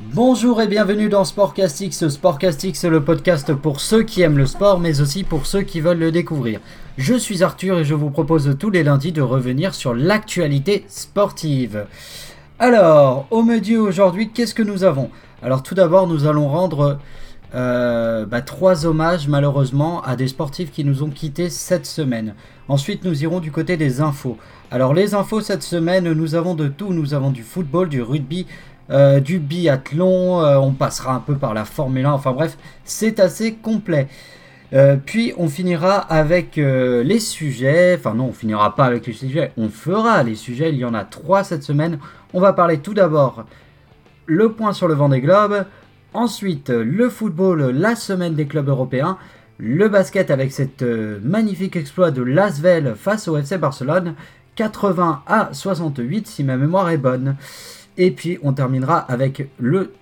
Bonjour et bienvenue dans Sportcastix. Sportcastix, c'est le podcast pour ceux qui aiment le sport, mais aussi pour ceux qui veulent le découvrir. Je suis Arthur et je vous propose tous les lundis de revenir sur l'actualité sportive. Alors, au menu aujourd'hui, qu'est-ce que nous avons? Alors tout d'abord, nous allons rendre euh, bah, trois hommages malheureusement à des sportifs qui nous ont quittés cette semaine. Ensuite, nous irons du côté des infos. Alors les infos cette semaine, nous avons de tout. Nous avons du football, du rugby, euh, du biathlon, euh, on passera un peu par la Formule 1, enfin bref, c'est assez complet. puis on finira avec les sujets, enfin non, on finira pas avec les sujets, on fera les sujets, il y en a trois cette semaine. On va parler tout d'abord le point sur le vent des globes, Ensuite, le football, la semaine des clubs européens. Le basket avec cette euh, magnifique exploit de Lasvel face au FC Barcelone. 80 à 68 si ma mémoire est bonne. Et puis on terminera avec le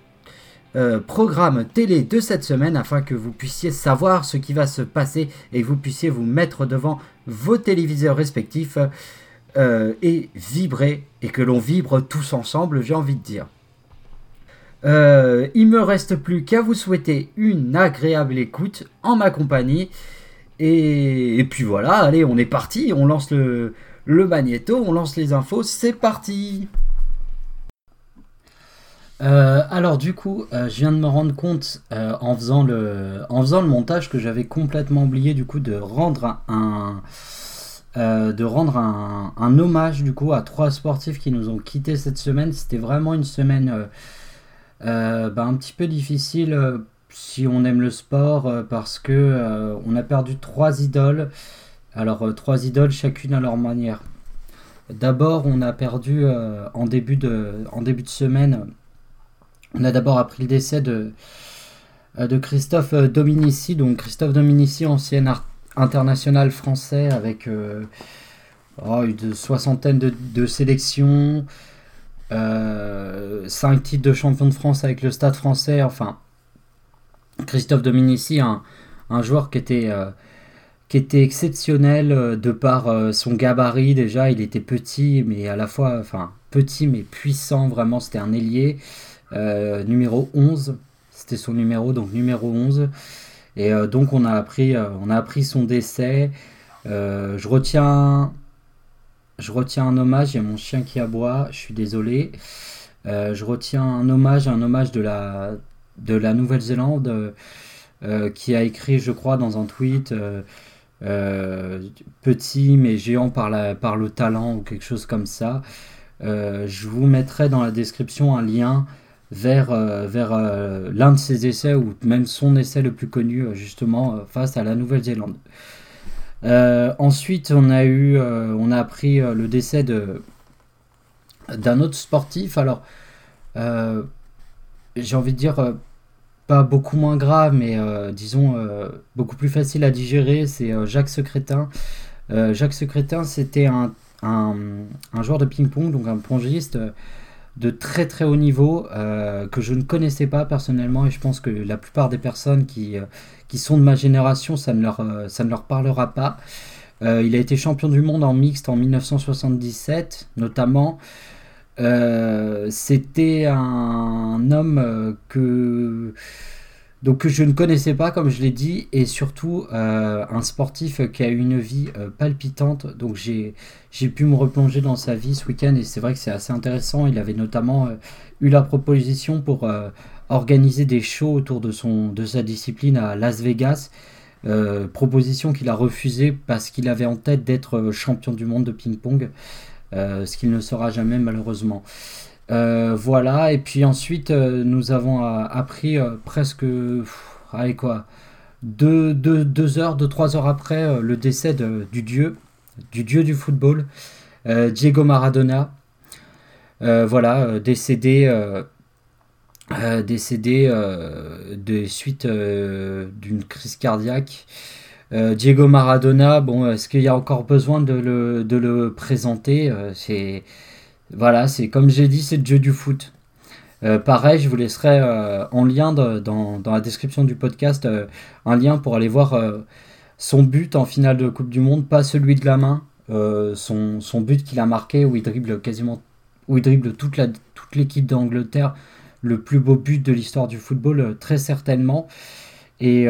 euh, programme télé de cette semaine afin que vous puissiez savoir ce qui va se passer et que vous puissiez vous mettre devant vos téléviseurs respectifs euh, et vibrer et que l'on vibre tous ensemble, j'ai envie de dire. Euh, il me reste plus qu'à vous souhaiter une agréable écoute en ma compagnie. Et, puis voilà, allez, on est parti, on lance le, le magnéto, on lance les infos, c'est parti euh, alors du coup, euh, je viens de me rendre compte en, faisant le, en faisant le montage que j'avais complètement oublié du coup de rendre un, de rendre un, hommage du coup à trois sportifs qui nous ont quittés cette semaine. C'était vraiment une semaine euh, bah, un petit peu difficile euh, si on aime le sport euh, parce que on a perdu trois idoles. Alors trois idoles chacune à leur manière. D'abord, on a perdu en, début de, en début de semaine, on a d'abord appris le décès de, de Christophe Dominici. Donc Christophe Dominici, ancien international français avec oh, une soixantaine de, sélections, euh, 5 titres de champion de France avec le Stade français. Enfin, Christophe Dominici, un, joueur qui était, euh, exceptionnel euh, de par euh, son gabarit déjà. Il était petit, mais à la fois, petit mais puissant, vraiment. C'était un ailier. Numéro 11, c'était son numéro, donc numéro 11. Et donc on a appris, on a appris son décès. je retiens je retiens un hommage, il y a mon chien qui aboie, je suis désolé. Euh, je retiens un hommage, un hommage de la, de la Nouvelle-Zélande euh, qui a écrit, je crois, dans un tweet euh, petit mais géant par, la, par le talent ou quelque chose comme ça. je vous mettrai dans la description un lien vers, vers l'un de ses essais ou même son essai le plus connu justement face à la Nouvelle-Zélande. Euh, ensuite, on a eu, euh, appris euh, le décès de d'un autre sportif. Alors, j'ai envie de dire pas beaucoup moins grave, mais disons beaucoup plus facile à digérer. C'est Jacques Secrétin. Jacques Secrétin, c'était un, joueur de ping-pong, donc un pongiste de très très haut niveau que je ne connaissais pas personnellement et je pense que la plupart des personnes qui, qui sont de ma génération, ça ne leur, euh, parlera pas. Euh, il a été champion du monde en mixte en 1977, notamment. Euh, c'était un homme que donc je ne connaissais pas comme je l'ai dit et surtout un sportif qui a eu une vie palpitante donc j'ai pu me replonger dans sa vie ce week-end et c'est vrai que c'est assez intéressant il avait notamment eu la proposition pour organiser des shows autour de, son, de sa discipline à Las Vegas. Euh, proposition qu'il a refusée parce qu'il avait en tête d'être champion du monde de ping-pong, euh, ce qu'il ne sera jamais malheureusement. Euh, voilà, et puis ensuite nous avons appris presque, allez quoi, deux, deux, deux, heures, deux, trois heures après le décès du dieu, du dieu du football, Diego Maradona. voilà, décédé euh, décédé euh, de suite euh, d'une crise cardiaque. Diego Maradona, bon, est-ce qu'il y a encore besoin de le, de le présenter C'est voilà, c'est comme j'ai dit, c'est le jeu du foot. pareil, je vous laisserai en lien dans, la description du podcast un lien pour aller voir son but en finale de Coupe du Monde, pas celui de la main, son, but qu'il a marqué où il dribble quasiment, où il dribble toute l'équipe d'Angleterre le plus beau but de l'histoire du football, très certainement. Et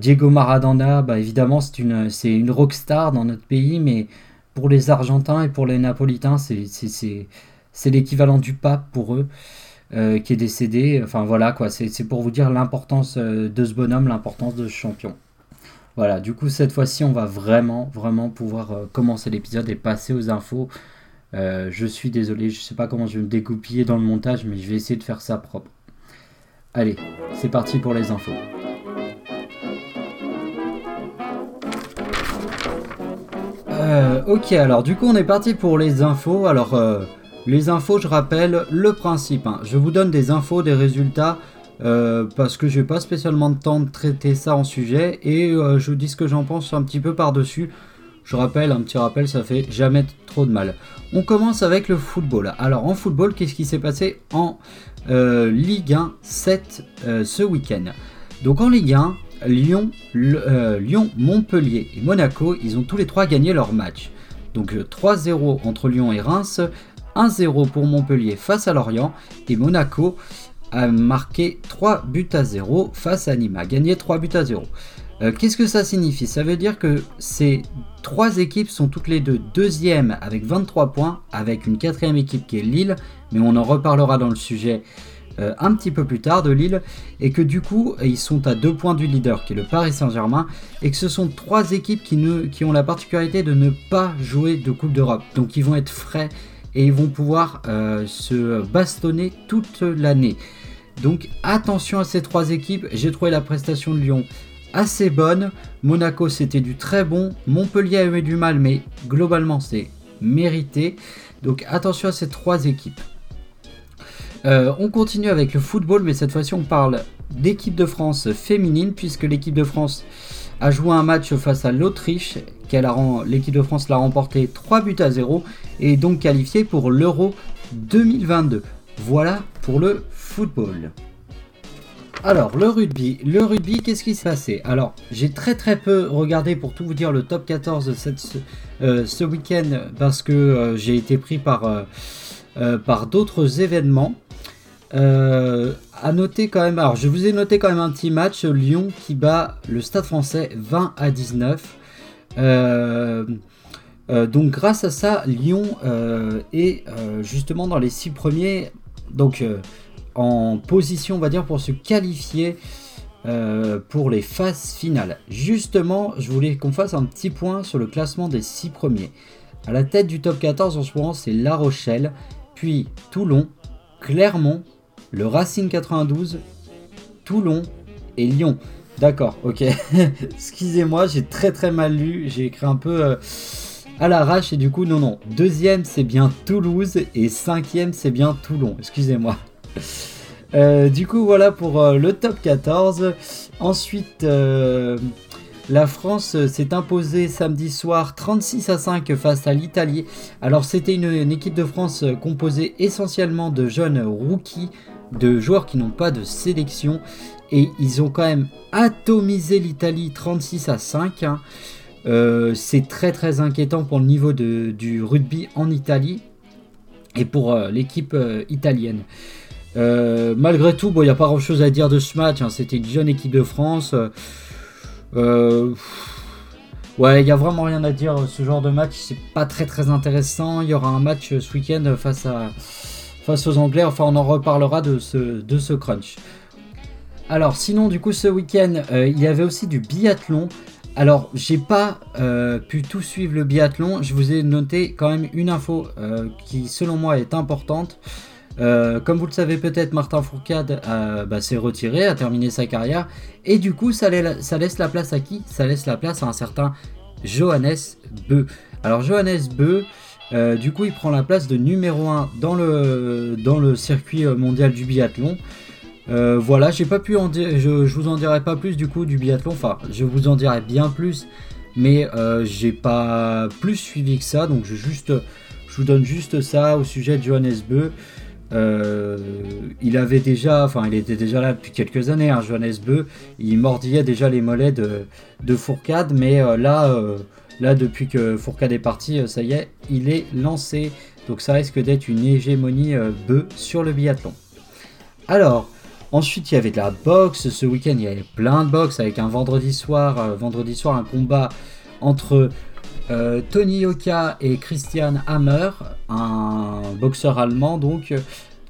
Diego Maradona, bah, évidemment, c'est une, c'est une rockstar dans notre pays, mais pour les Argentins et pour les Napolitains, c'est, l'équivalent du pape pour eux. qui est décédé. Enfin voilà quoi, c'est pour vous dire l'importance de ce bonhomme, l'importance de ce champion. Voilà, du coup, cette fois-ci, on va vraiment, vraiment pouvoir euh, commencer l'épisode et passer aux infos. Euh, je suis désolé, je sais pas comment je vais me dégoupiller dans le montage, mais je vais essayer de faire ça propre. Allez, c'est parti pour les infos. Euh, ok, alors du coup on est parti pour les infos. Alors les infos, je rappelle le principe. Hein. Je vous donne des infos, des résultats euh, parce que je n'ai pas spécialement de temps de traiter ça en sujet et euh, je vous dis ce que j'en pense un petit peu par-dessus. Je rappelle, un petit rappel, ça fait jamais trop de mal. On commence avec le football. Alors en football, qu'est-ce qui s'est passé en euh, Ligue 1 7 ce week-end? Donc en Ligue 1, Lyon, Lyon, Montpellier et Monaco, ils ont tous les trois gagné leur match. Donc 3-0 entre Lyon et Reims, 1-0 pour Montpellier face à Lorient et Monaco a marqué 3 buts à 0 face à Nîmes, a gagné 3 buts à 0. Euh, qu'est-ce que ça signifie? Ça veut dire que ces trois équipes sont toutes les deux deuxièmes avec 23 points, avec une quatrième équipe qui est Lille, mais on en reparlera dans le sujet euh, un petit peu plus tard de Lille, et que du coup ils sont à deux points du leader qui est le Paris Saint-Germain, et que ce sont trois équipes qui, ont la particularité de ne pas jouer de Coupe d'Europe, donc ils vont être frais et ils vont pouvoir euh, se bastonner toute l'année. Donc attention à ces trois équipes. J'ai trouvé la prestation de Lyon assez bonne. Monaco c'était du très bon. Montpellier a eu du mal mais globalement c'est mérité. Donc attention à ces trois équipes. Euh, on continue avec le football mais cette fois-ci on parle d'équipe de France féminine puisque l'équipe de France a joué un match face à l'Autriche. L'équipe de France l'a remporté 3 buts à 0 et donc qualifiée pour l'Euro 2022. Voilà pour le football. Alors, le rugby. Le rugby, qu'est-ce qui s'est passé Alors, j'ai très très peu regardé pour tout vous dire le top 14 de cette, euh, ce week-end parce que euh, j'ai été pris par d'autres événements. À noter quand même, alors je vous ai noté quand même un petit match Lyon qui bat le Stade français 20 à 19. donc grâce à ça, Lyon est justement dans les six premiers. Donc en position, on va dire, pour se qualifier euh, pour les phases finales. Justement, je voulais qu'on fasse un petit point sur le classement des 6 premiers. À la tête du top 14 en ce moment, c'est La Rochelle, puis Toulon, Clermont, le Racing 92, Toulon et Lyon. D'accord, ok. Excusez-moi, j'ai très très mal lu. J'ai écrit un peu euh, à l'arrache et du coup, non, non. Deuxième, c'est bien Toulouse et cinquième, c'est bien Toulon. Excusez-moi. Euh, du coup, voilà pour euh, le top 14. Ensuite, la France s'est imposée samedi soir 36 à 5 face à l'Italie. Alors, c'était une, équipe de France composée essentiellement de jeunes rookies, de joueurs qui n'ont pas de sélection. Et ils ont quand même atomisé l'Italie 36 à 5. Hein. C'est très très inquiétant pour le niveau du rugby en Italie et pour l'équipe italienne. Euh, malgré tout, il n'y a pas grand chose à dire de ce match. Hein. C'était une jeune équipe de France. Euh, ouais, il n'y a vraiment rien à dire. Ce genre de match, c'est pas très très intéressant. Il y aura un match ce week-end face, à, face aux Anglais. Enfin, on en reparlera de ce, crunch. Alors, sinon, du coup, ce week-end, euh, il y avait aussi du biathlon. Alors, j'ai pas pu tout suivre le biathlon. Je vous ai noté quand même une info qui, selon moi, est importante. Euh, comme vous le savez peut-être, Martin Fourcade euh, bah, s'est retiré, a terminé sa carrière, et du coup, ça, laisse la place à qui? Ça laisse la place à un certain Johannes Beu. Alors, Johannes Beu, euh, du coup, il prend la place de numéro 1 dans le, circuit mondial du biathlon. voilà, j'ai pas pu en dire, je, vous en dirai pas plus du coup du biathlon, enfin, je vous en dirai bien plus, mais j'ai pas plus suivi que ça, donc je, je vous donne juste ça au sujet de Johannes Beu. Euh, il avait déjà, enfin, il était déjà là depuis quelques années, hein, Johannes Beu. Il mordillait déjà les mollets de, Fourcade, mais euh, là, euh, là, depuis que Fourcade est parti, ça y est, il est lancé. Donc ça risque d'être une hégémonie Beu sur le biathlon. Alors, ensuite, il y avait de la boxe. Ce week-end, il y avait plein de boxe avec un vendredi soir, vendredi soir, un combat entre euh, Tony Yoka et Christian Hammer, un boxeur allemand. Donc,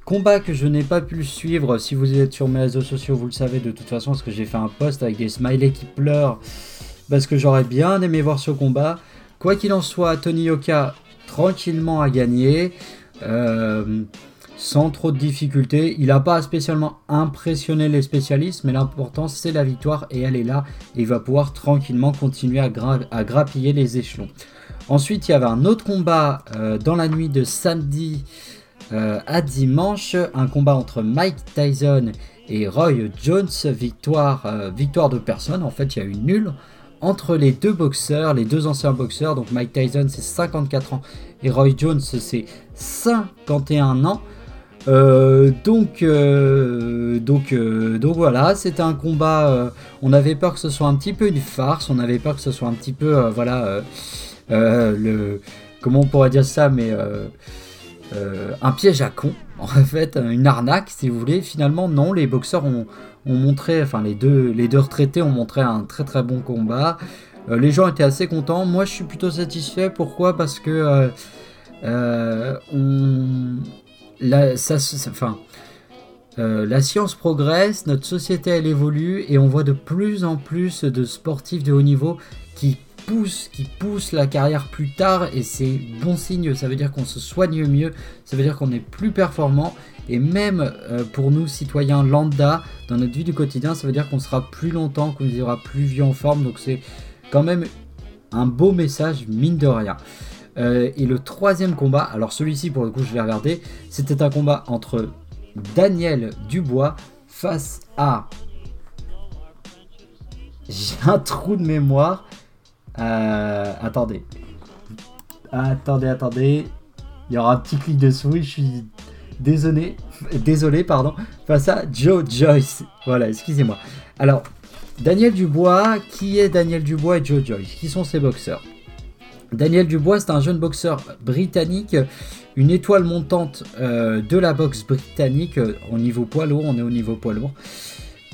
combat que je n'ai pas pu suivre. Si vous êtes sur mes réseaux sociaux, vous le savez de toute façon, parce que j'ai fait un post avec des smileys qui pleurent, parce que j'aurais bien aimé voir ce combat. Quoi qu'il en soit, Tony Yoka tranquillement a gagné. Euh, sans trop de difficultés. Il n'a pas spécialement impressionné les spécialistes, mais l'important c'est la victoire et elle est là. Et il va pouvoir tranquillement continuer à, grappiller les échelons. Ensuite, il y avait un autre combat euh, dans la nuit de samedi euh, à dimanche, un combat entre Mike Tyson et Roy Jones, victoire, victoire de personne. En fait, il y a eu nul entre les deux boxeurs, les deux anciens boxeurs. Donc Mike Tyson c'est 54 ans et Roy Jones c'est 51 ans. Euh, donc, euh, donc, euh, donc voilà, c'était un combat. on avait peur que ce soit un petit peu une farce. On avait peur que ce soit un petit peu, voilà, le, comment on pourrait dire ça, mais un piège à con, en fait, une arnaque, si vous voulez. Finalement, non, les boxeurs ont, ont montré, enfin les deux, les deux retraités ont montré un très très bon combat. les gens étaient assez contents. Moi, je suis plutôt satisfait. Pourquoi? Parce que on euh, la science progresse, notre société elle évolue et on voit de plus en plus de sportifs de haut niveau qui poussent, qui poussent la carrière plus tard et c'est bon signe, ça veut dire qu'on se soigne mieux, ça veut dire qu'on est plus performant et même euh, pour nous citoyens lambda dans notre vie du quotidien, ça veut dire qu'on sera plus longtemps, qu'on sera plus vieux en forme donc c'est quand même un beau message mine de rien. Euh, et le troisième combat, alors celui-ci pour le coup je l'ai regardé, c'était un combat entre Daniel Dubois face à... J'ai un trou de mémoire. Euh, attendez. Attendez, attendez. Il y aura un petit clic de souris, je suis désolé, désolé, pardon, face à Joe Joyce. Voilà, excusez-moi. Alors, Daniel Dubois, qui est Daniel Dubois et Joe Joyce? Qui sont ces boxeurs? Daniel Dubois, c'est un jeune boxeur britannique, une étoile montante euh, de la boxe britannique euh, au niveau poids lourd. On est au niveau poids lourd.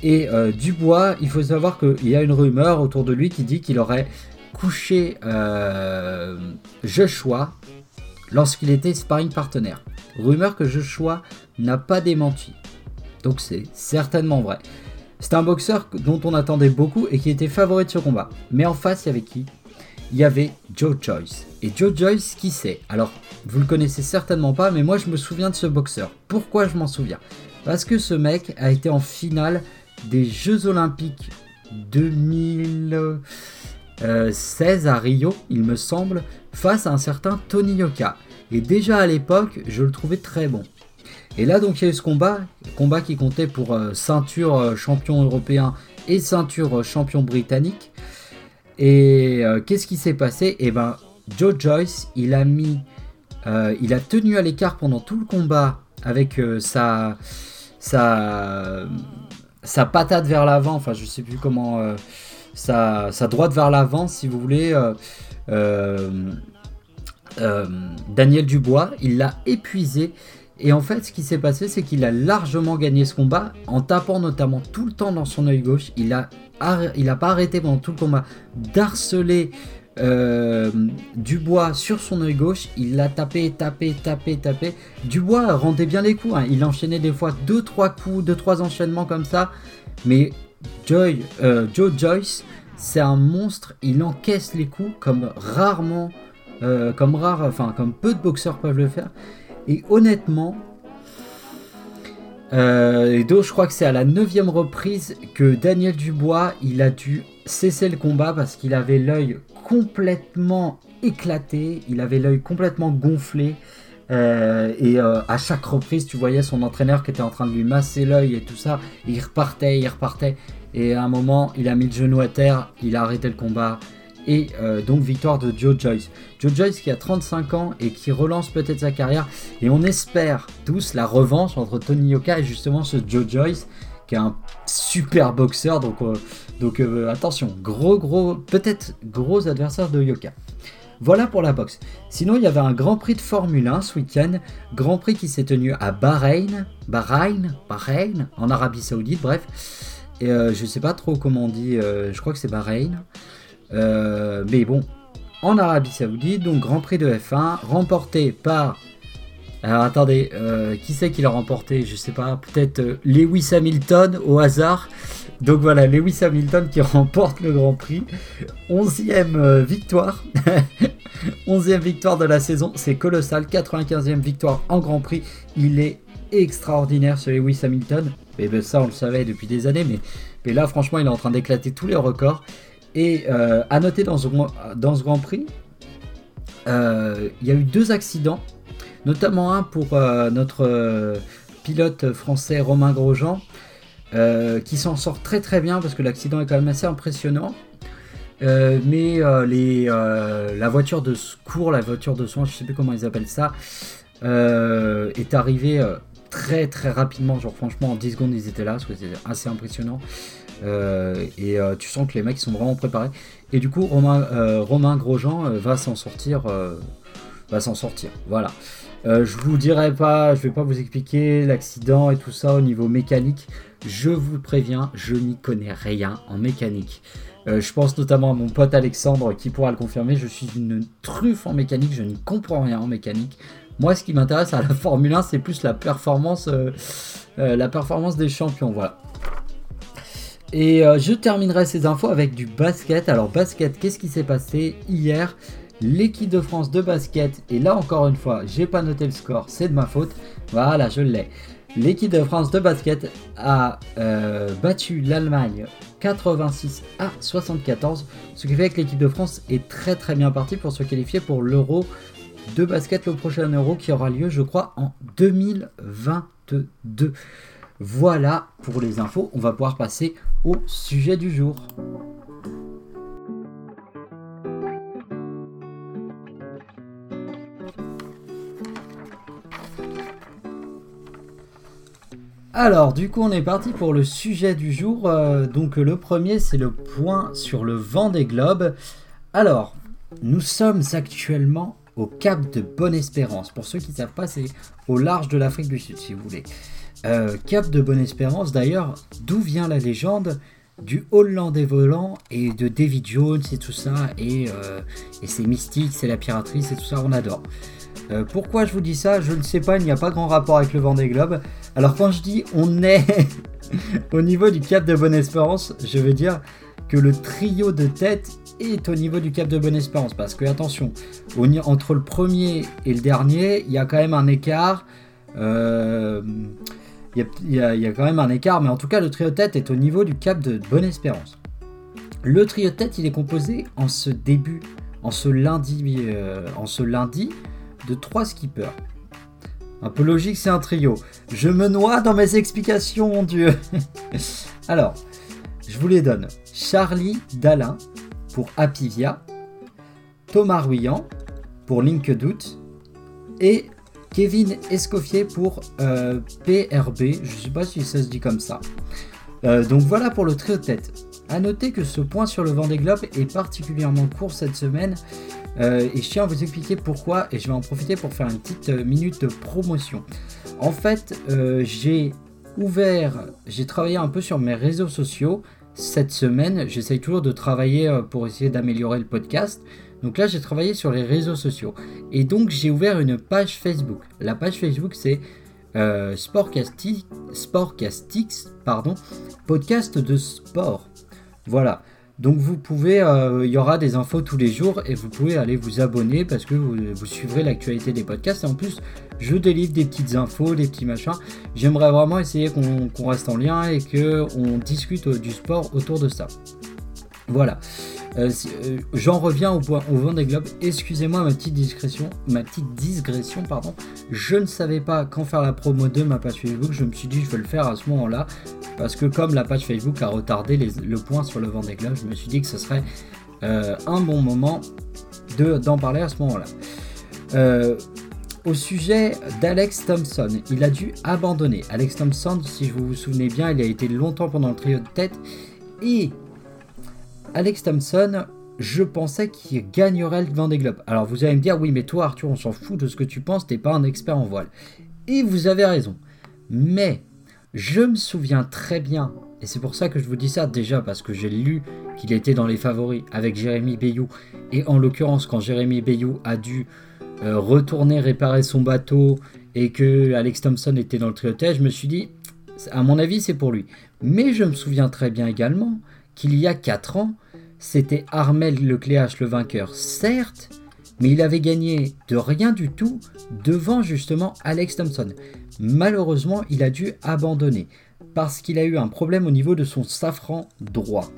Et euh, Dubois, il faut savoir qu'il y a une rumeur autour de lui qui dit qu'il aurait couché Joshua lorsqu'il était sparring partenaire. Rumeur que Joshua n'a pas démenti. Donc c'est certainement vrai. C'est un boxeur dont on attendait beaucoup et qui était favori de ce combat. Mais en face, il y avait qui? Il y avait Joe Joyce. Et Joe Joyce, qui c'est? Alors, vous le connaissez certainement pas, mais moi je me souviens de ce boxeur. Pourquoi je m'en souviens? Parce que ce mec a été en finale des Jeux Olympiques 2016 à Rio, il me semble, face à un certain Tony Yoka. Et déjà à l'époque, je le trouvais très bon. Et là donc il y a eu ce combat, combat qui comptait pour euh, ceinture euh, champion européen et ceinture euh, champion britannique. Et euh, qu'est-ce qui s'est passé? Eh ben, Joe Joyce, il a mis, euh, il a tenu à l'écart pendant tout le combat avec euh, sa, sa, sa patate vers l'avant. Enfin, je sais plus comment, sa, sa, droite vers l'avant, si vous voulez. Daniel Dubois, il l'a épuisé. Et en fait, ce qui s'est passé, c'est qu'il a largement gagné ce combat en tapant notamment tout le temps dans son œil gauche. Il a pas arrêté pendant tout le combat d'harceler euh, Dubois sur son œil gauche. Il l'a tapé, tapé, tapé, tapé. Dubois rendait bien les coups. Hein. Il enchaînait des fois 2-3 coups, 2-3 enchaînements comme ça. Mais Joy, euh, Joe Joyce, c'est un monstre. Il encaisse les coups comme rarement, euh, comme rare, enfin comme peu de boxeurs peuvent le faire. Et honnêtement, euh, et donc je crois que c'est à la neuvième reprise que Daniel Dubois il a dû cesser le combat parce qu'il avait l'œil complètement éclaté, il avait l'œil complètement gonflé. Euh, et euh, à chaque reprise, tu voyais son entraîneur qui était en train de lui masser l'œil et tout ça. Il repartait, il repartait. Et à un moment, il a mis le genou à terre, il a arrêté le combat et euh, donc victoire de Joe Joyce. Joe Joyce qui a 35 ans et qui relance peut-être sa carrière et on espère tous la revanche entre Tony Yoka et justement ce Joe Joyce qui est un super boxeur donc, euh, donc euh, attention gros gros peut-être gros adversaire de Yoka. Voilà pour la boxe. Sinon, il y avait un Grand Prix de Formule 1 ce week-end. Grand Prix qui s'est tenu à Bahreïn, Bahreïn, Bahreïn, en Arabie Saoudite, bref. Et euh, je sais pas trop comment on dit, je crois que c'est Bahreïn. Euh, mais bon, en Arabie Saoudite, donc Grand Prix de F1, remporté par. Alors attendez, qui c'est qui l'a remporté Je sais pas, peut-être Lewis Hamilton au hasard. Donc voilà, Lewis Hamilton qui remporte le Grand Prix. Onzième victoire. Onzième victoire de la saison, c'est colossal. 95e victoire en Grand Prix. Il est extraordinaire ce Lewis Hamilton. Mais ben, ça, on le savait depuis des années. Mais, mais là, franchement, il est en train d'éclater tous les records. Et euh, à noter dans ce, dans ce Grand Prix, euh, il y a eu deux accidents, notamment un pour euh, notre pilote français Romain Grosjean, qui s'en sort très très bien parce que l'accident est quand même assez impressionnant. mais les, la voiture de secours, la voiture de soins, je ne sais plus comment ils appellent ça, est arrivée très très rapidement, genre franchement en 10 secondes ils étaient là, c'était assez impressionnant. Euh, et euh, tu sens que les mecs sont vraiment préparés. Et du coup, Romain, euh, Grosjean va s'en sortir. va s'en sortir. Voilà. je vous dirai pas, je vais pas vous expliquer l'accident et tout ça au niveau mécanique. Je vous préviens, je n'y connais rien en mécanique. je pense notamment à mon pote Alexandre qui pourra le confirmer. Je suis une truffe en mécanique, je n'y comprends rien en mécanique. Moi, ce qui m'intéresse à la Formule 1, c'est plus la performance, la performance des champions. Voilà. Et euh, je terminerai ces infos avec du basket. Alors, basket, qu'est-ce qui s'est passé hier? L'équipe de France de basket, et là encore une fois, j'ai pas noté le score, c'est de ma faute. Voilà, je l'ai. L'équipe de France de basket a battu l'Allemagne 86 à 74, ce qui fait que l'équipe de France est très très bien partie pour se qualifier pour l'Euro de basket le prochain Euro qui aura lieu, je crois, en 2022. Voilà pour les infos. On va pouvoir passer au sujet du jour. Alors, du coup, on est parti pour le sujet du jour. Euh, donc, le premier, c'est le point sur le vent des globes. Alors, nous sommes actuellement au cap de Bonne-Espérance. Pour ceux qui ne savent pas, c'est au large de l'Afrique du Sud, si vous voulez. Euh, cap de Bonne-Espérance, d'ailleurs, d'où vient la légende du Hollandais volant et de David Jones et tout ça, et, euh, c'est mystique, c'est la piraterie, c'est tout ça, on adore. Euh, pourquoi je vous dis ça? Je ne sais pas, il n'y a pas grand rapport avec le Vendée Globe. Alors quand je dis on est au niveau du Cap de Bonne-Espérance, je veux dire que le trio de tête est au niveau du cap de Bonne-Espérance. Parce que, attention, entre le premier et le dernier, il y a quand même un écart. Euh, il, y a, quand même un écart, mais en tout cas, le trio tête est au niveau du cap de Bonne-Espérance. Le trio tête, il est composé en ce début, en ce lundi, euh, en ce lundi de trois skippers. Un peu logique, c'est un trio. Je me noie dans mes explications, mon dieu. Alors, je vous les donne. Charlie Dalin, pour Apivia, Thomas Ruyant pour LinkedOut et Kevin Escoffier pour euh, PRB. Je ne sais pas si ça se dit comme ça. Euh, donc voilà pour le trio de tête. A noter que ce point sur le vent des globes est particulièrement court cette semaine euh, et je tiens à vous expliquer pourquoi et je vais en profiter pour faire une petite minute de promotion. En fait, j'ai ouvert, j'ai travaillé un peu sur mes réseaux sociaux cette semaine, j'essaye toujours de travailler pour essayer d'améliorer le podcast. Donc là, j'ai travaillé sur les réseaux sociaux. Et donc, j'ai ouvert une page Facebook. La page Facebook, c'est euh, Sportcastix, pardon, podcast de sport. Voilà. Donc vous pouvez, euh, il y aura des infos tous les jours et vous pouvez aller vous abonner parce que vous, vous suivrez l'actualité des podcasts. Et en plus, je délivre des petites infos, des petits machins. J'aimerais vraiment essayer qu'on reste en lien et qu'on discute du sport autour de ça. Voilà. Euh, euh, j'en reviens au, point, au Vendée Globe. Excusez-moi ma petite discrétion, ma petite digression, pardon. Je ne savais pas quand faire la promo de ma page Facebook. Je me suis dit je vais le faire à ce moment-là parce que comme la page Facebook a retardé le point sur le Vendée Globe, je me suis dit que ce serait euh, un bon moment d'en parler à ce moment-là au sujet d'Alex Thompson. Il a dû abandonner. Alex Thompson, si vous vous souvenez bien, il a été longtemps pendant le trio de tête. Et Alex Thompson, je pensais qu'il gagnerait le Vendée Globe. Alors vous allez me dire, oui, mais toi, Arthur, on s'en fout de ce que tu penses, t'es pas un expert en voile. Et vous avez raison. Mais je me souviens très bien, et c'est pour ça que je vous dis ça déjà, parce que j'ai lu qu'il était dans les favoris avec Jérémy Bayou. Et en l'occurrence, quand Jérémy Bayou a dû euh, retourner réparer son bateau et que Alex Thompson était dans le triotage, je me suis dit, à mon avis, c'est pour lui. Mais je me souviens très bien également qu'il y a 4 ans, c'était Armel Lecléache le vainqueur, certes, mais il avait gagné de rien du tout devant justement Alex Thompson. Malheureusement, il a dû abandonner parce qu'il a eu un problème au niveau de son safran droit.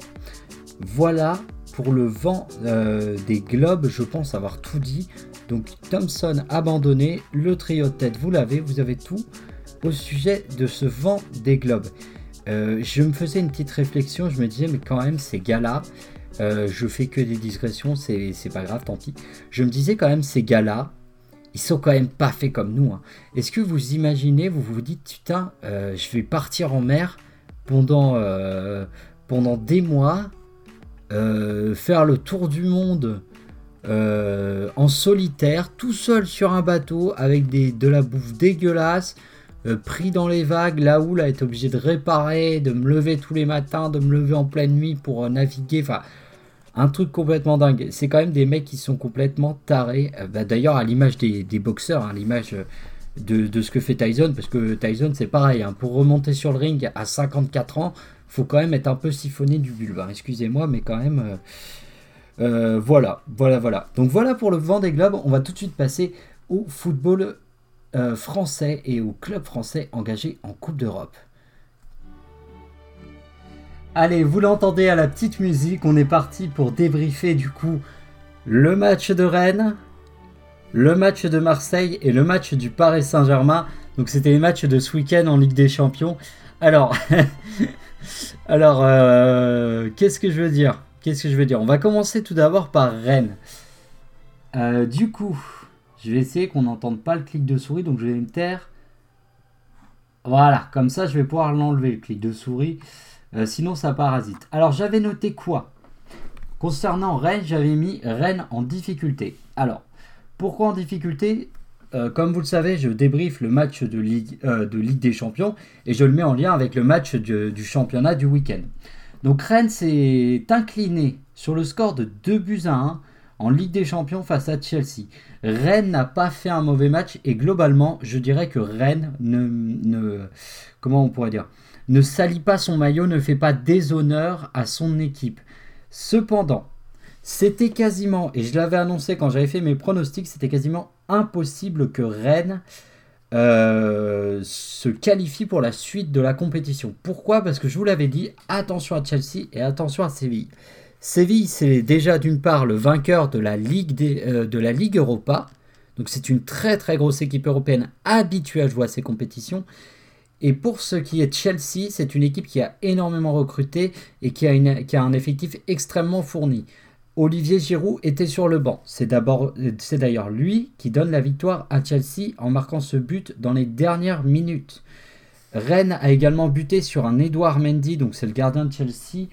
Voilà pour le vent euh, des globes, je pense avoir tout dit. Donc Thompson abandonné, le trio de tête, vous l'avez, vous avez tout au sujet de ce vent des globes. Euh, je me faisais une petite réflexion, je me disais, mais quand même, ces gars-là, euh, je fais que des digressions, c'est pas grave, tant pis. Je me disais quand même, ces gars-là, ils sont quand même pas faits comme nous. Hein. Est-ce que vous imaginez, vous vous dites, putain, euh, je vais partir en mer pendant, pendant des mois, faire le tour du monde en solitaire, tout seul sur un bateau, avec des, de la bouffe dégueulasse, euh, pris dans les vagues, là où là, est obligé de réparer, de me lever tous les matins, de me lever en pleine nuit pour euh, naviguer. Enfin, un truc complètement dingue. C'est quand même des mecs qui sont complètement tarés. Euh, bah, d'ailleurs, à l'image des, boxeurs, à l'image de, ce que fait Tyson, parce que Tyson, c'est pareil. Hein. pour remonter sur le ring à 54 ans, faut quand même être un peu siphonné du bulbe. Hein. Excusez-moi, mais quand même. voilà, voilà, voilà. Donc voilà pour le vent des globes. On va tout de suite passer au football euh, français et au club français engagés en Coupe d'Europe. Allez, vous l'entendez à la petite musique, on est parti pour débriefer du coup le match de Rennes, le match de Marseille et le match du Paris Saint-Germain. Donc c'était les matchs de ce week-end en Ligue des Champions. Alors, alors euh, qu'est-ce que je veux dire? Qu'est-ce que je veux dire? On va commencer tout d'abord par Rennes. Euh, du coup, je vais essayer qu'on n'entende pas le clic de souris, donc je vais me taire. Voilà, comme ça je vais pouvoir l'enlever le clic de souris. Euh, sinon ça parasite. Alors j'avais noté quoi? Concernant Rennes, j'avais mis Rennes en difficulté. Alors, pourquoi en difficulté? Euh, Comme vous le savez, je débriefe le match de Ligue, euh, de Ligue des Champions et je le mets en lien avec le match du championnat du week-end. Donc Rennes s'est incliné sur le score de 2 buts à 1 en Ligue des Champions face à Chelsea. Rennes n'a pas fait un mauvais match et globalement, je dirais que Rennes ne, comment on pourrait dire, ne salit pas son maillot, ne fait pas déshonneur à son équipe. Cependant, c'était quasiment, et je l'avais annoncé quand j'avais fait mes pronostics, c'était quasiment impossible que Rennes euh, se qualifie pour la suite de la compétition. Pourquoi? Parce que je vous l'avais dit, attention à Chelsea et attention à Séville. Séville, c'est déjà d'une part le vainqueur de la Ligue, euh, de la Ligue Europa. Donc c'est une très très grosse équipe européenne habituée à jouer à ces compétitions. Et pour ce qui est de Chelsea, c'est une équipe qui a énormément recruté et qui a, un effectif extrêmement fourni. Olivier Giroud était sur le banc. C'est d'ailleurs lui qui donne la victoire à Chelsea en marquant ce but dans les dernières minutes. Rennes a également buté sur un Edouard Mendy, donc c'est le gardien de Chelsea,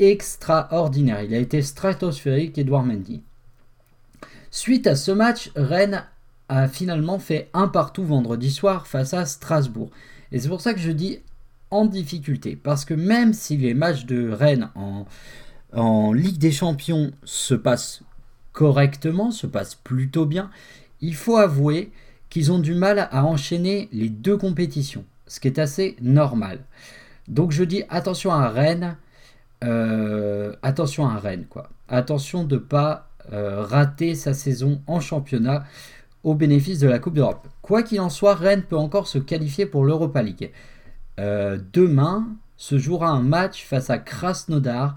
extraordinaire. Il a été stratosphérique, Edouard Mendy. Suite à ce match, Rennes a finalement fait un partout vendredi soir face à Strasbourg. Et c'est pour ça que je dis en difficulté. Parce que même si les matchs de Rennes en, Ligue des Champions se passent correctement, se passent plutôt bien, il faut avouer qu'ils ont du mal à enchaîner les deux compétitions. Ce qui est assez normal. Donc je dis attention à Rennes euh, attention à Rennes, quoi. Attention de ne pas euh, rater sa saison en championnat au bénéfice de la Coupe d'Europe. Quoi qu'il en soit, Rennes peut encore se qualifier pour l'Europa League. Euh, demain se jouera un match face à Krasnodar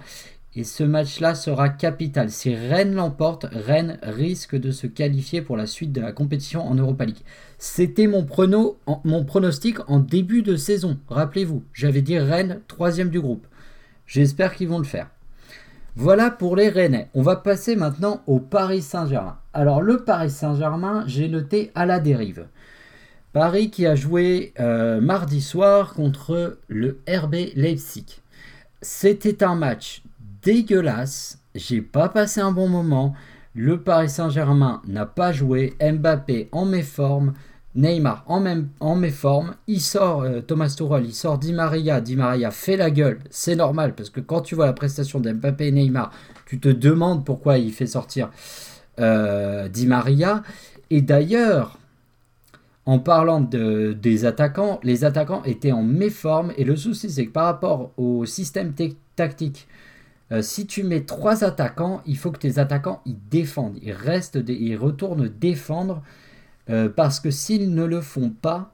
et ce match-là sera capital. Si Rennes l'emporte, Rennes risque de se qualifier pour la suite de la compétition en Europa League. C'était mon, mon pronostic en début de saison. Rappelez-vous, j'avais dit Rennes troisième du groupe. J'espère qu'ils vont le faire. Voilà pour les Rennais. On va passer maintenant au Paris Saint-Germain. Alors le Paris Saint-Germain, j'ai noté à la dérive. Paris qui a joué euh, mardi soir contre le RB Leipzig. C'était un match dégueulasse. j'ai pas passé un bon moment. Le Paris Saint-Germain n'a pas joué. Mbappé en méforme. Neymar en, même, en méforme. Il sort, euh, Thomas Tuchel, il sort Di Maria. Di Maria fait la gueule. C'est normal parce que quand tu vois la prestation d'Mbappé et Neymar, tu te demandes pourquoi il fait sortir euh, Di Maria. Et d'ailleurs, en parlant de, des attaquants, les attaquants étaient en méforme. Et le souci, c'est que par rapport au système tactique, euh, si tu mets trois attaquants, il faut que tes attaquants ils défendent, ils restent, ils retournent défendre. Euh, parce que s'ils ne le font pas,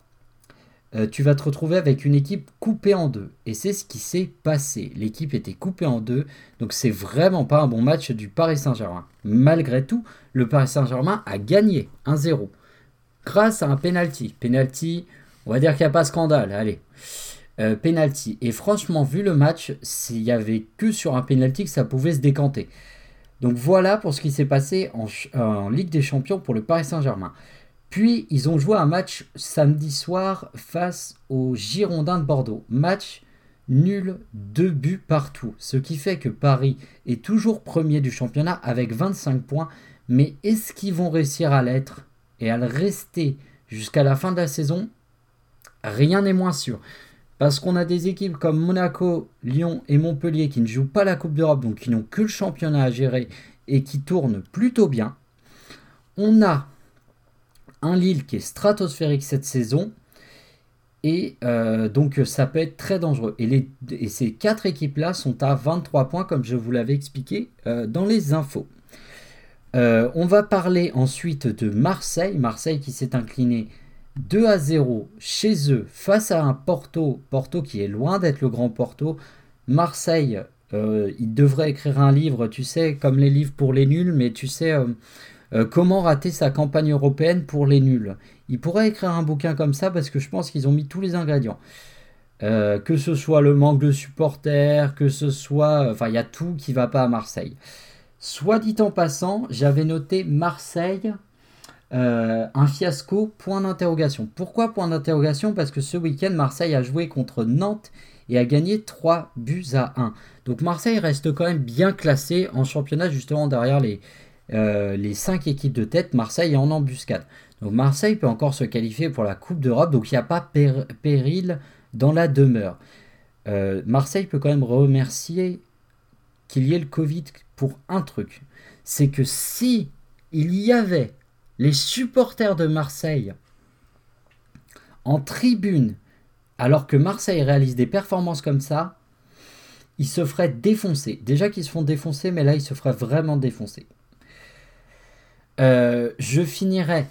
euh, tu vas te retrouver avec une équipe coupée en deux. Et c'est ce qui s'est passé. L'équipe était coupée en deux. Donc c'est vraiment pas un bon match du Paris Saint-Germain. Malgré tout, le Paris Saint-Germain a gagné 1-0. Grâce à un penalty. Penalty, on va dire qu'il n'y a pas scandale. Allez. Euh, penalty. Et franchement, vu le match, s'il y avait que sur un penalty que ça pouvait se décanter. Donc voilà pour ce qui s'est passé en Ligue des Champions pour le Paris Saint-Germain. Puis ils ont joué un match samedi soir face aux Girondins de Bordeaux. Match nul, deux buts partout. Ce qui fait que Paris est toujours premier du championnat avec 25 points. Mais est-ce qu'ils vont réussir à l'être et à le rester jusqu'à la fin de la saison? Rien n'est moins sûr. Parce qu'on a des équipes comme Monaco, Lyon et Montpellier qui ne jouent pas la Coupe d'Europe, donc qui n'ont que le championnat à gérer et qui tournent plutôt bien. On a un Lille qui est stratosphérique cette saison. Et euh, donc ça peut être très dangereux. Et, les, ces quatre équipes-là sont à 23 points, comme je vous l'avais expliqué euh, dans les infos. Euh, on va parler ensuite de Marseille. Marseille qui s'est incliné 2 à 0 chez eux face à un Porto. Porto qui est loin d'être le grand Porto. Marseille, il devrait écrire un livre, tu sais, comme les livres pour les nuls, mais tu sais, euh, comment rater sa campagne européenne pour les nuls? Il pourrait écrire un bouquin comme ça parce que je pense qu'ils ont mis tous les ingrédients. Euh, que ce soit le manque de supporters, que ce soit... Enfin, il y a tout qui va pas à Marseille. Soit dit en passant, j'avais noté Marseille, euh, un fiasco, point d'interrogation. Pourquoi point d'interrogation? Parce que ce week-end, Marseille a joué contre Nantes et a gagné 3 buts à 1. Donc Marseille reste quand même bien classé en championnat, justement derrière les, euh, les cinq équipes de tête, Marseille est en embuscade. Donc Marseille peut encore se qualifier pour la Coupe d'Europe, donc il n'y a pas péril dans la demeure. Euh, Marseille peut quand même remercier qu'il y ait le Covid pour un truc. C'est que si il y avait les supporters de Marseille en tribune, alors que Marseille réalise des performances comme ça, ils se feraient défoncer. Déjà qu'ils se font défoncer, mais là ils se feraient vraiment défoncer. Euh, je finirai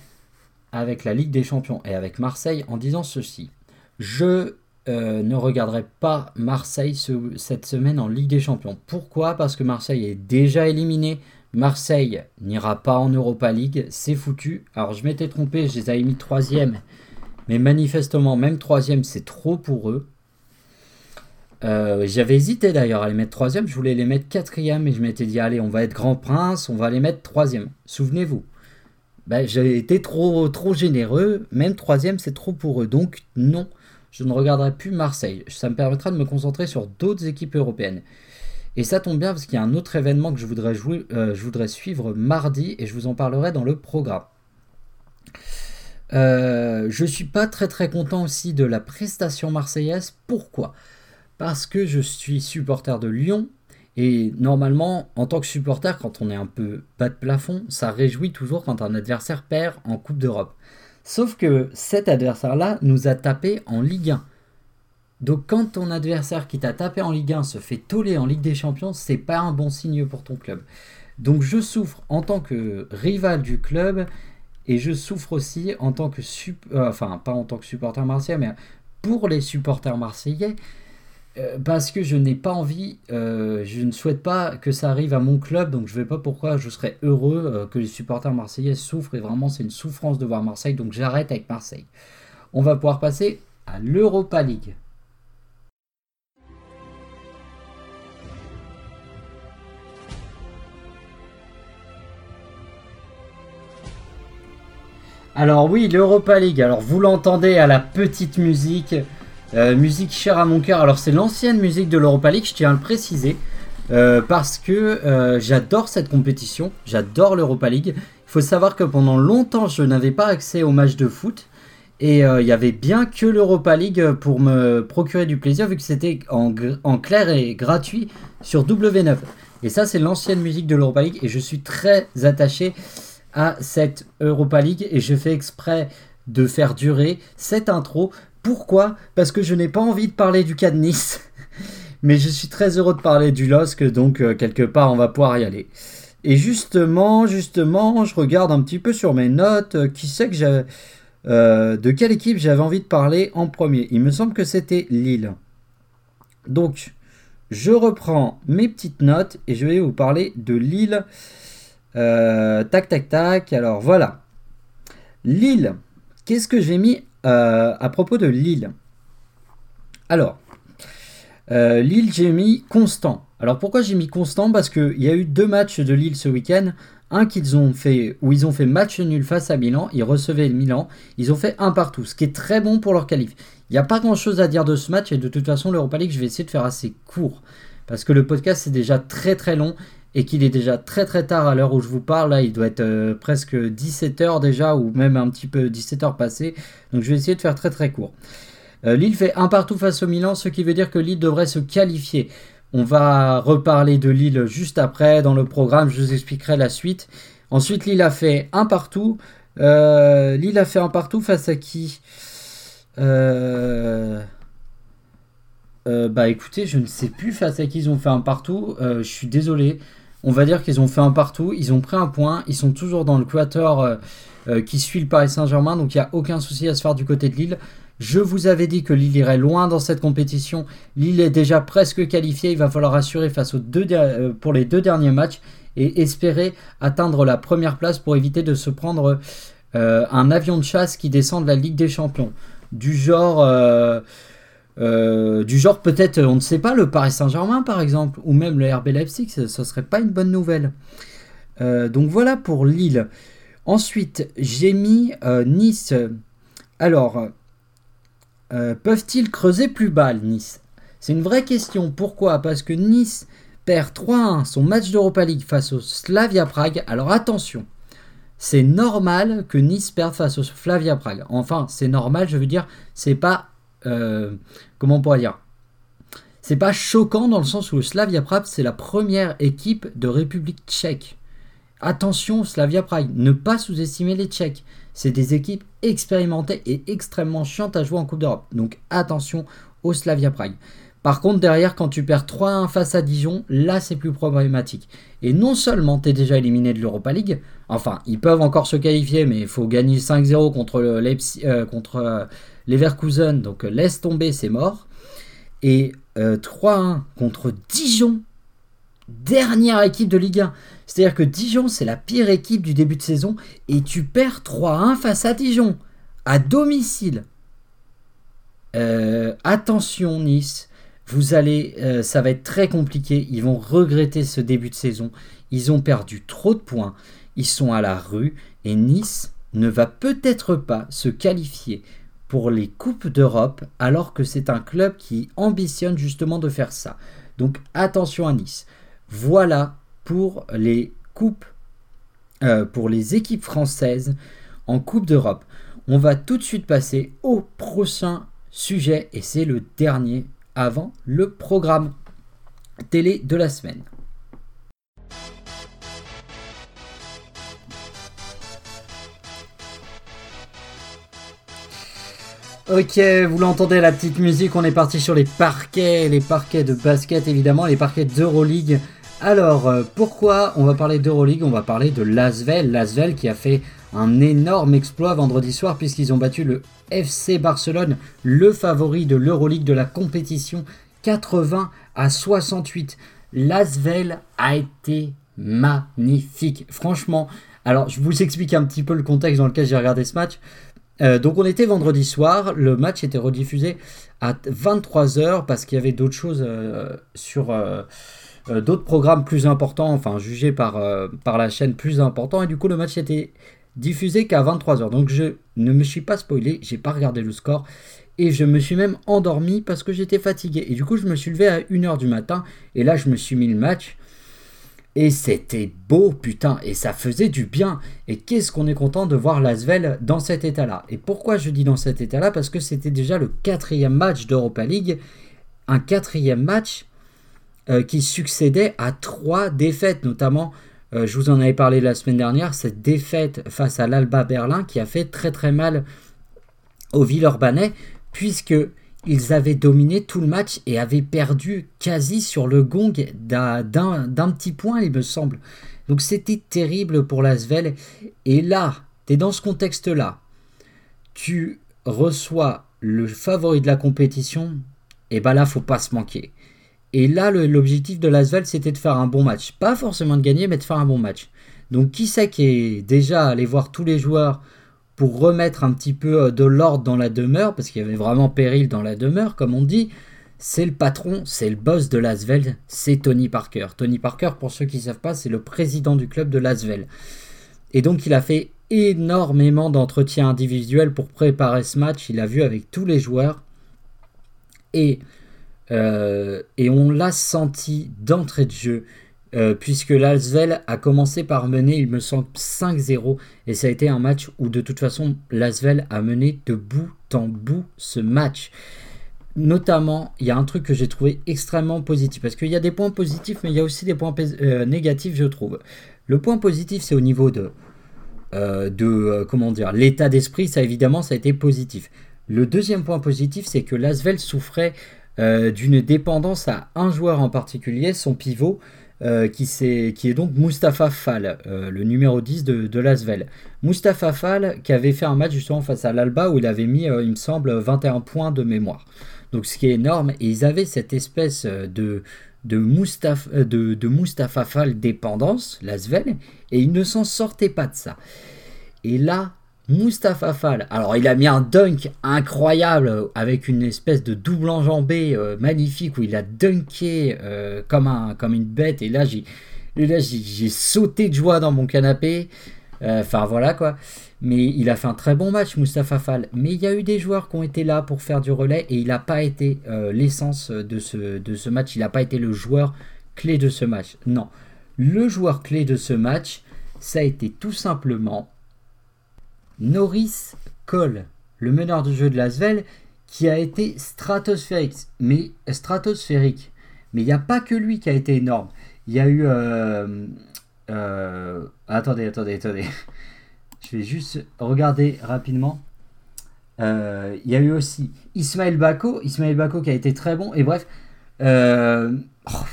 avec la Ligue des Champions et avec Marseille en disant ceci. Je euh, ne regarderai pas Marseille cette semaine en Ligue des Champions. Pourquoi? Parce que Marseille est déjà éliminé. Marseille n'ira pas en Europa League. C'est foutu. Alors je m'étais trompé, je les avais mis troisième. Mais manifestement, même troisième, c'est trop pour eux. Euh, j'avais hésité d'ailleurs à les mettre troisième, je voulais les mettre quatrième et je m'étais dit allez on va être grand prince, on va les mettre troisième. Souvenez-vous, ben, j'ai été trop, généreux, même troisième c'est trop pour eux, donc non, je ne regarderai plus Marseille. Ça me permettra de me concentrer sur d'autres équipes européennes. Et ça tombe bien parce qu'il y a un autre événement que je voudrais, euh, suivre mardi et je vous en parlerai dans le programme. Euh, je suis pas très très content aussi de la prestation marseillaise. Pourquoi? Parce que je suis supporter de Lyon. Et normalement, en tant que supporter, quand on est un peu bas de plafond, ça réjouit toujours quand un adversaire perd en Coupe d'Europe. Sauf que cet adversaire-là nous a tapé en Ligue 1. Donc quand ton adversaire qui t'a tapé en Ligue 1 se fait toller en Ligue des Champions, c'est pas un bon signe pour ton club. Donc je souffre en tant que rival du club et je souffre aussi en tant que euh, enfin pas en tant que supporter marseillais mais pour les supporters marseillais euh, parce que je n'ai pas envie, euh, je ne souhaite pas que ça arrive à mon club, donc je ne vais pas pourquoi je serais heureux euh, que les supporters marseillais souffrent, et vraiment c'est une souffrance de voir Marseille, donc j'arrête avec Marseille. On va pouvoir passer à l'Europa League. Alors oui, l'Europa League, alors vous l'entendez à la petite musique, euh, musique chère à mon cœur. Alors c'est l'ancienne musique de l'Europa League, je tiens à le préciser. parce que j'adore cette compétition, j'adore l'Europa League. Il faut savoir que pendant longtemps, je n'avais pas accès aux matchs de foot. Et il y avait bien que l'Europa League pour me procurer du plaisir, vu que c'était en, clair et gratuit sur W9. Et ça, c'est l'ancienne musique de l'Europa League. Et je suis très attaché à cette Europa League. Et je fais exprès de faire durer cette intro. Pourquoi? Parce que je n'ai pas envie de parler du cas de Nice. Mais je suis très heureux de parler du LOSC. Donc, euh, quelque part, on va pouvoir y aller. Et justement, justement, je regarde un petit peu sur mes notes. Euh, qui sait que j'avais. Euh, de quelle équipe j'avais envie de parler en premier Il me semble que c'était Lille. Donc, je reprends mes petites notes et je vais vous parler de Lille. Tac, tac, tac. Alors voilà. Lille. Qu'est-ce que j'ai mis euh, à propos de Lille Alors, euh, Lille, j'ai mis constant. Alors pourquoi j'ai mis constant? Parce qu'il y a eu deux matchs de Lille ce week-end. Un qu'ils ont fait, où ils ont fait match nul face à Milan. Ils recevaient le Milan. Ils ont fait un partout, ce qui est très bon pour leur qualif. Il n'y a pas grand chose à dire de ce match et de toute façon, l'Europa League, je vais essayer de faire assez court parce que le podcast c'est déjà très très long et qu'il est déjà très très tard à l'heure où je vous parle. Là, il doit être euh, presque 17h déjà ou même un petit peu 17h passé. Donc je vais essayer de faire très très court. Euh, Lille fait un partout face au Milan, ce qui veut dire que Lille devrait se qualifier. On va reparler de Lille juste après dans le programme, je vous expliquerai la suite. Ensuite, Lille a fait un partout. Euh, Lille a fait un partout face à qui? Euh, bah écoutez, je ne sais plus face à qui ils ont fait un partout. Je suis désolé. On va dire qu'ils ont fait un partout. Ils ont pris un point. Ils sont toujours dans le quator qui suit le Paris Saint-Germain. Donc il n'y a aucun souci à se faire du côté de Lille. Je vous avais dit que Lille irait loin dans cette compétition. Lille est déjà presque qualifié. Il va falloir assurer face aux deux pour les deux derniers matchs et espérer atteindre la première place pour éviter de se prendre un avion de chasse qui descend de la Ligue des Champions du genre, euh, euh, du genre peut-être, on ne sait pas, le Paris Saint-Germain par exemple, ou même le RB Leipzig, ce, ne serait pas une bonne nouvelle. Euh, donc voilà pour Lille. Ensuite, j'ai mis Nice. Alors, peuvent-ils creuser plus bas Nice? C'est une vraie question. Pourquoi? Parce que Nice perd 3-1 son match d'Europa League face au Slavia Prague. Alors attention, c'est normal que Nice perde face au Flavia Prague. Enfin, c'est normal, je veux dire, c'est pas. Euh, comment on pourrait dire? C'est pas choquant dans le sens où le Slavia Prague, c'est la première équipe de République tchèque. Attention, Slavia Prague, ne pas sous-estimer les Tchèques. C'est des équipes expérimentées et extrêmement chiantes à jouer en Coupe d'Europe. Donc attention au Slavia Prague. Par contre, derrière, quand tu perds 3-1 face à Dijon, là, c'est plus problématique. Et non seulement tu es déjà éliminé de l'Europa League, enfin, ils peuvent encore se qualifier, mais il faut gagner 5-0 contre, euh, contre euh, Leverkusen, donc euh, laisse tomber, c'est mort. Et 3-1 contre Dijon, dernière équipe de Ligue 1. C'est-à-dire que Dijon, c'est la pire équipe du début de saison, et tu perds 3-1 face à Dijon, à domicile. attention Nice, vous allez, euh, ça va être très compliqué. Ils vont regretter ce début de saison. Ils ont perdu trop de points. Ils sont à la rue et Nice ne va peut-être pas se qualifier pour les coupes d'Europe alors que c'est un club qui ambitionne justement de faire ça. Donc attention à Nice. Voilà pour les coupes, euh, pour les équipes françaises en Coupe d'Europe. On va tout de suite passer au prochain sujet et c'est le dernier avant le programme télé de la semaine. Ok, vous l'entendez la petite musique, on est parti sur les parquets, les parquets de basket évidemment, les parquets d'Euroleague. Alors, euh, pourquoi on va parler d'Euroleague? On va parler de Lasvel, Lasvel qui a fait un énorme exploit vendredi soir puisqu'ils ont battu le FC Barcelone, le favori de l'Euroleague de la compétition, 80 à 68. L'Asvel a été magnifique. Franchement, alors je vous explique un petit peu le contexte dans lequel j'ai regardé ce match. Euh, donc on était vendredi soir, le match était rediffusé à 23h parce qu'il y avait d'autres choses euh, sur euh, d'autres programmes plus importants, enfin jugés par, la chaîne plus importants, et du coup le match était diffusé qu'à 23h. Donc je ne me suis pas spoilé, j'ai pas regardé le score Et je me suis même endormi parce que j'étais fatigué. Et du coup, je me suis levé à 1h du matin. Et là, je me suis mis le match. Et c'était beau, putain, et ça faisait du bien. Et qu'est-ce qu'on est content de voir Lasvel dans cet état-là. Et pourquoi je dis dans cet état-là? Parce que c'était déjà le quatrième match d'Europa League. Un quatrième match euh, qui succédait à trois défaites, notamment, euh, je vous en avais parlé la semaine dernière, cette défaite face à l'Alba Berlin qui a fait très très mal au Villeurbanais, puisque ils avaient dominé tout le match et avaient perdu quasi sur le gong d'un petit point, il me semble. Donc c'était terrible pour l'Asvel. Et là, tu es dans ce contexte-là. Tu reçois le favori de la compétition. Et bah là, faut pas se manquer. Et là, l'objectif de l'Asvel, c'était de faire un bon match. Pas forcément de gagner, mais de faire un bon match. Donc qui sait qui est déjà allé voir tous les joueurs pour remettre un petit peu euh, de l'ordre dans la demeure, parce qu'il y avait vraiment péril dans la demeure, comme on dit, c'est le patron, c'est le boss de Lasvel, c'est Tony Parker. Tony Parker, pour ceux qui ne savent pas, c'est le président du club de Lasvel. Et donc il a fait énormément d'entretiens individuels pour préparer ce match, il a vu avec tous les joueurs, et, euh, et on l'a senti d'entrée de jeu. Euh, puisque l'Asvel a commencé par mener, il me semble, 5-0, et ça a été un match où de toute façon l'Asvel a mené de bout en bout ce match. Notamment, il y a un truc que j'ai trouvé extrêmement positif, parce qu'il y a des points positifs, mais il y a aussi des points euh, négatifs, je trouve. Le point positif, c'est au niveau de, euh, comment dire, l'état d'esprit, ça évidemment, ça a été positif. Le deuxième point positif, c'est que l'Asvel souffrait d'une dépendance à un joueur en particulier, son pivot, euh, qui, est, qui, est, donc Mustapha Fall, euh, le numéro 10 de, de Lasvel. Mustapha Fall qui avait fait un match justement face à l'Alba où il avait mis, euh, il me semble, 21 points de mémoire. Donc ce qui est énorme. Et ils avaient cette espèce de, de, Mustapha, de, Mustapha Fall dépendance, Lasvel, et ils ne s'en sortaient pas de ça. Et là, Mustapha Fall. Alors, il a mis un dunk incroyable avec une espèce de double enjambé euh, magnifique où il a dunké euh, comme, un, comme une bête. Et là, j'ai, sauté de joie dans mon canapé. Euh, enfin, voilà quoi. Mais il a fait un très bon match, Mustapha Fall. Mais il y a eu des joueurs qui ont été là pour faire du relais et il n'a pas été l'essence de ce, de ce match. Il n'a pas été le joueur clé de ce match. Non. Le joueur clé de ce match, ça a été tout simplement Norris Cole, le meneur de jeu de Lasvel, qui a été stratosphérique. Mais stratosphérique. Mais il n'y a pas que lui qui a été énorme. Il y a eu. Euh, euh, attendez, attendez, attendez. Je vais juste regarder rapidement. Euh, il y a eu aussi Ismaël Bako. Ismaël Bako qui a été très bon. Et bref. Oh,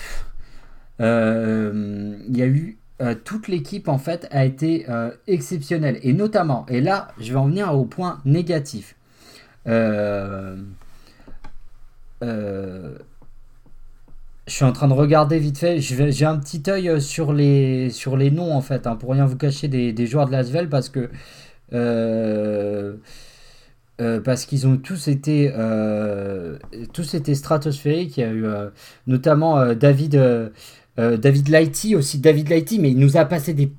il y a eu euh, toute l'équipe en fait a été euh, exceptionnelle. Et notamment, et là je vais en venir au point négatif. Euh, je suis en train de regarder vite fait. J'ai un petit œil sur les, sur les noms en fait, hein, pour rien vous cacher des, joueurs de Lasvel parce que parce qu'ils ont tous été tous été stratosphériques. Il y a eu notamment David euh, David Lighty aussi, David Lighty, mais il nous a passé des,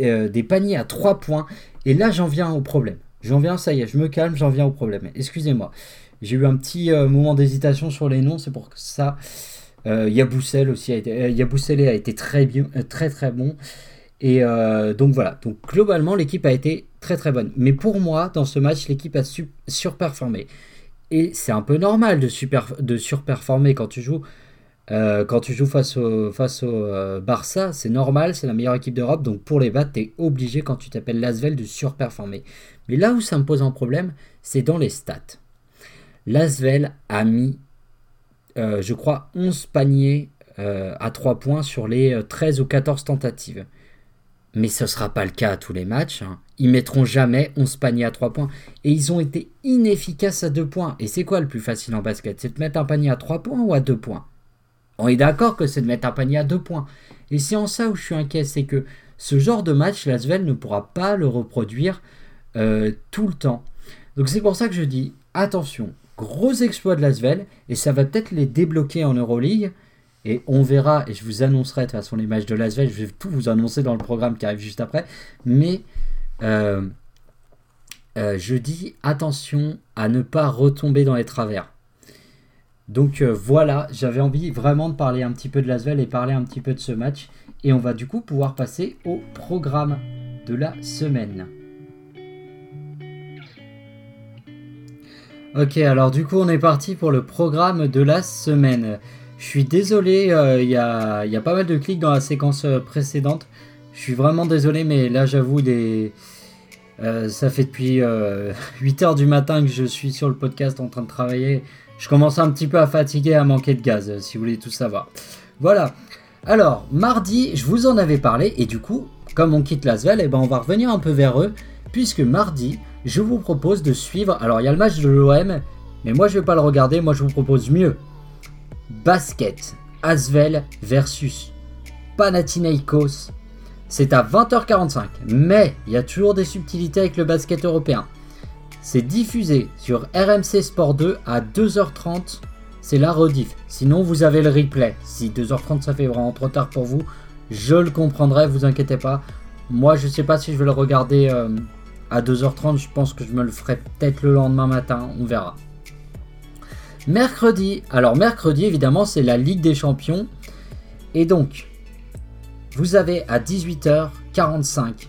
euh, des, paniers à 3 points. Et là, j'en viens au problème. J'en viens, ça y est, je me calme, j'en viens au problème. Excusez-moi. J'ai eu un petit euh, moment d'hésitation sur les noms, c'est pour ça. Yaboussel aussi a été, a été très, bien, très très bon. Et donc voilà. Donc globalement, l'équipe a été très très bonne. Mais pour moi, dans ce match, l'équipe a surperformé. Et c'est un peu normal de, super, de surperformer quand tu joues euh, quand tu joues face au, face euh, Barça, c'est normal, c'est la meilleure équipe d'Europe, donc pour les battre, tu es obligé quand tu t'appelles Lasvel de surperformer. Mais là où ça me pose un problème, c'est dans les stats. Lasvel a mis, euh, je crois, 11 paniers à 3 points sur les 13 ou 14 tentatives. Mais ce ne sera pas le cas à tous les matchs. Hein. Ils mettront jamais 11 paniers à 3 points. Et ils ont été inefficaces à 2 points. Et c'est quoi le plus facile en basket? C'est de mettre un panier à 3 points ou à 2 points? On est d'accord que c'est de mettre un panier à deux points. Et c'est en ça où je suis inquiet, c'est que ce genre de match, Lasvel ne pourra pas le reproduire euh, tout le temps. Donc c'est pour ça que je dis, attention, gros exploit de Lasvel, et ça va peut-être les débloquer en Euroleague, et on verra, et je vous annoncerai de toute façon les matchs de Lasvel, je vais tout vous annoncer dans le programme qui arrive juste après, mais euh, euh, je dis attention à ne pas retomber dans les travers. Donc euh, voilà, j'avais envie vraiment de parler un petit peu de Lasvel et parler un petit peu de ce match. Et on va du coup pouvoir passer au programme de la semaine. Ok, alors du coup on est parti pour le programme de la semaine. Je suis désolé, euh, il y, a, pas mal de clics dans la séquence précédente. Je suis vraiment désolé, mais là j'avoue, euh, ça fait depuis 8 euh, heures du matin que je suis sur le podcast en train de travailler. Je commence un petit peu à fatiguer, à manquer de gaz, euh, si vous voulez tout savoir. Voilà. Alors, mardi, je vous en avais parlé, et du coup, comme on quitte Lasvel, eh ben, on va revenir un peu vers eux, puisque mardi, je vous propose de suivre. Alors, il y a le match de l'OM, mais moi, je vais pas le regarder, moi, je vous propose mieux. Basket, Asvel versus Panathinaikos c'est à 20h45, mais il y a toujours des subtilités avec le basket européen. C'est diffusé sur RMC Sport 2 à 2h30, c'est la rediff. Sinon, vous avez le replay. Si 2h30 ça fait vraiment trop tard pour vous, je le comprendrai, vous inquiétez pas. Moi, je sais pas si je vais le regarder euh, à 2h30, je pense que je me le ferai peut-être le lendemain matin, on verra. Mercredi, alors mercredi évidemment c'est la Ligue des Champions. Et donc, vous avez à 18h45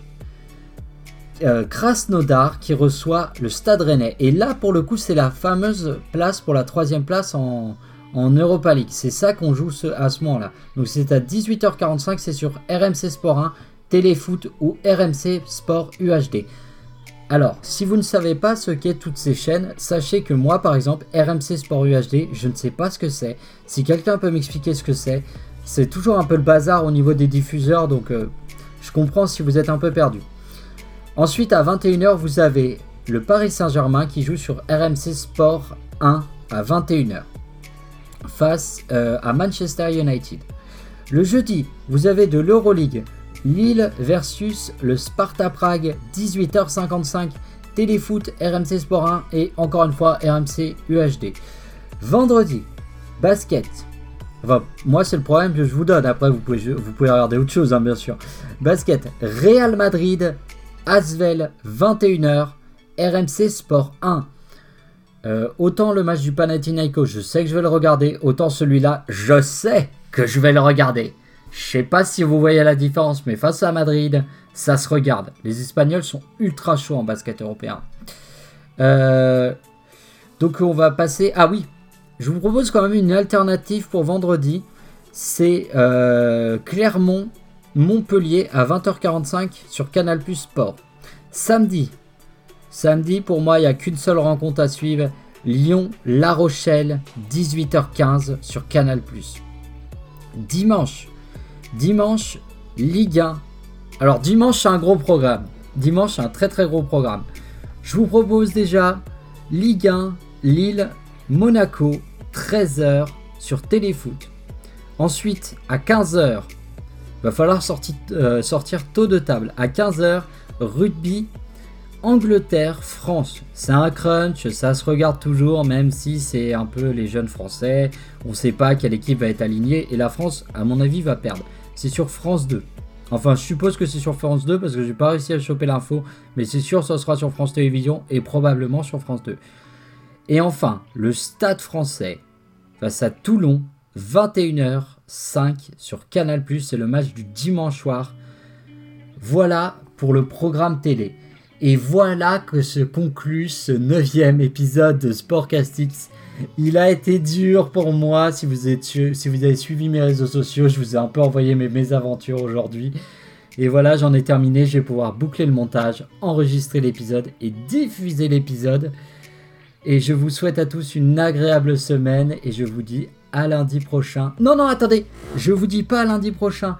euh, Krasnodar qui reçoit le Stade Rennais. Et là, pour le coup, c'est la fameuse place pour la troisième place en, Europa League. C'est ça qu'on joue à ce moment-là. Donc c'est à 18h45, c'est sur RMC Sport 1, Téléfoot ou RMC Sport UHD. Alors, si vous ne savez pas ce qu'est toutes ces chaînes, sachez que moi, par exemple, RMC Sport UHD, je ne sais pas ce que c'est. Si quelqu'un peut m'expliquer ce que c'est, c'est toujours un peu le bazar au niveau des diffuseurs, donc euh, je comprends si vous êtes un peu perdu. Ensuite, à 21h, vous avez le Paris Saint-Germain qui joue sur RMC Sport 1 à 21h face euh, à Manchester United. Le jeudi, vous avez de l'Euroleague, Lille versus le Sparta Prague, 18h55, Téléfoot, RMC Sport 1 et encore une fois RMC UHD. Vendredi, basket, moi, c'est le problème que je vous donne. Après, vous pouvez, vous pouvez regarder autre chose, hein, bien sûr. Basket, Real Madrid, Asvel, 21h, RMC Sport 1. Euh, autant le match du Panathinaikos, je sais que je vais le regarder. Autant celui-là, je sais que je vais le regarder. Je sais pas si vous voyez la différence, mais face à Madrid, ça se regarde. Les Espagnols sont ultra chauds en basket européen. Euh, donc on va passer. Ah oui, je vous propose quand même une alternative pour vendredi. C'est euh, Clermont-Montpellier à 20h45 sur Canal Plus Sport. Samedi, samedi pour moi il n'y a qu'une seule rencontre à suivre. Lyon-La Rochelle, 18h15 sur Canal Plus. Dimanche, dimanche, Ligue 1. Alors dimanche c'est un gros programme. Dimanche c'est un très très gros programme. Je vous propose déjà Ligue 1, Lille, Monaco, 13h sur Téléfoot. Ensuite, à 15h, va falloir sortir, euh, sortir tôt de table. À 15h, rugby, Angleterre, France. C'est un crunch, ça se regarde toujours, même si c'est un peu les jeunes français. On ne sait pas quelle équipe va être alignée. Et la France, à mon avis, va perdre. C'est sur France 2. Enfin, je suppose que c'est sur France 2 parce que j'ai pas réussi à choper l'info. Mais c'est sûr, ça sera sur France Télévisions et probablement sur France 2. Et enfin, le Stade français face à Toulon, 21h05 sur Canal+, c'est le match du dimanche soir. Voilà pour le programme télé. Et voilà que se conclut ce neuvième épisode de Sportcastix. Il a été dur pour moi. Si vous, êtes, si vous avez suivi mes réseaux sociaux, je vous ai un peu envoyé mes mésaventures aujourd'hui. Et voilà, j'en ai terminé. Je vais pouvoir boucler le montage, enregistrer l'épisode et diffuser l'épisode. Et je vous souhaite à tous une agréable semaine et je vous dis lundi prochain. Non, non, attendez, je vous dis pas lundi prochain.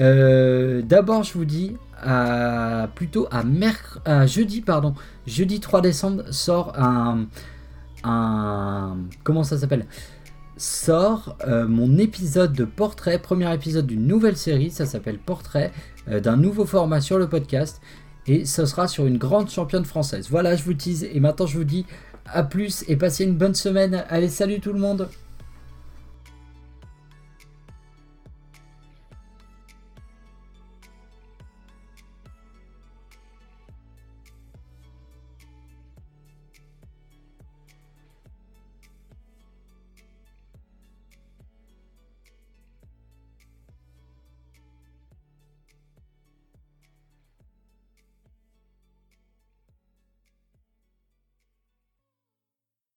Euh, d'abord, je vous dis plutôt à, à jeudi, pardon. Jeudi 3 décembre sort un. un comment ça s'appelle? Sort euh, mon épisode de portrait, premier épisode d'une nouvelle série, ça s'appelle Portrait, euh, d'un nouveau format sur le podcast. Et ce sera sur une grande championne française. Voilà, je vous tease. Et maintenant, je vous dis à plus et passez une bonne semaine. Allez, salut tout le monde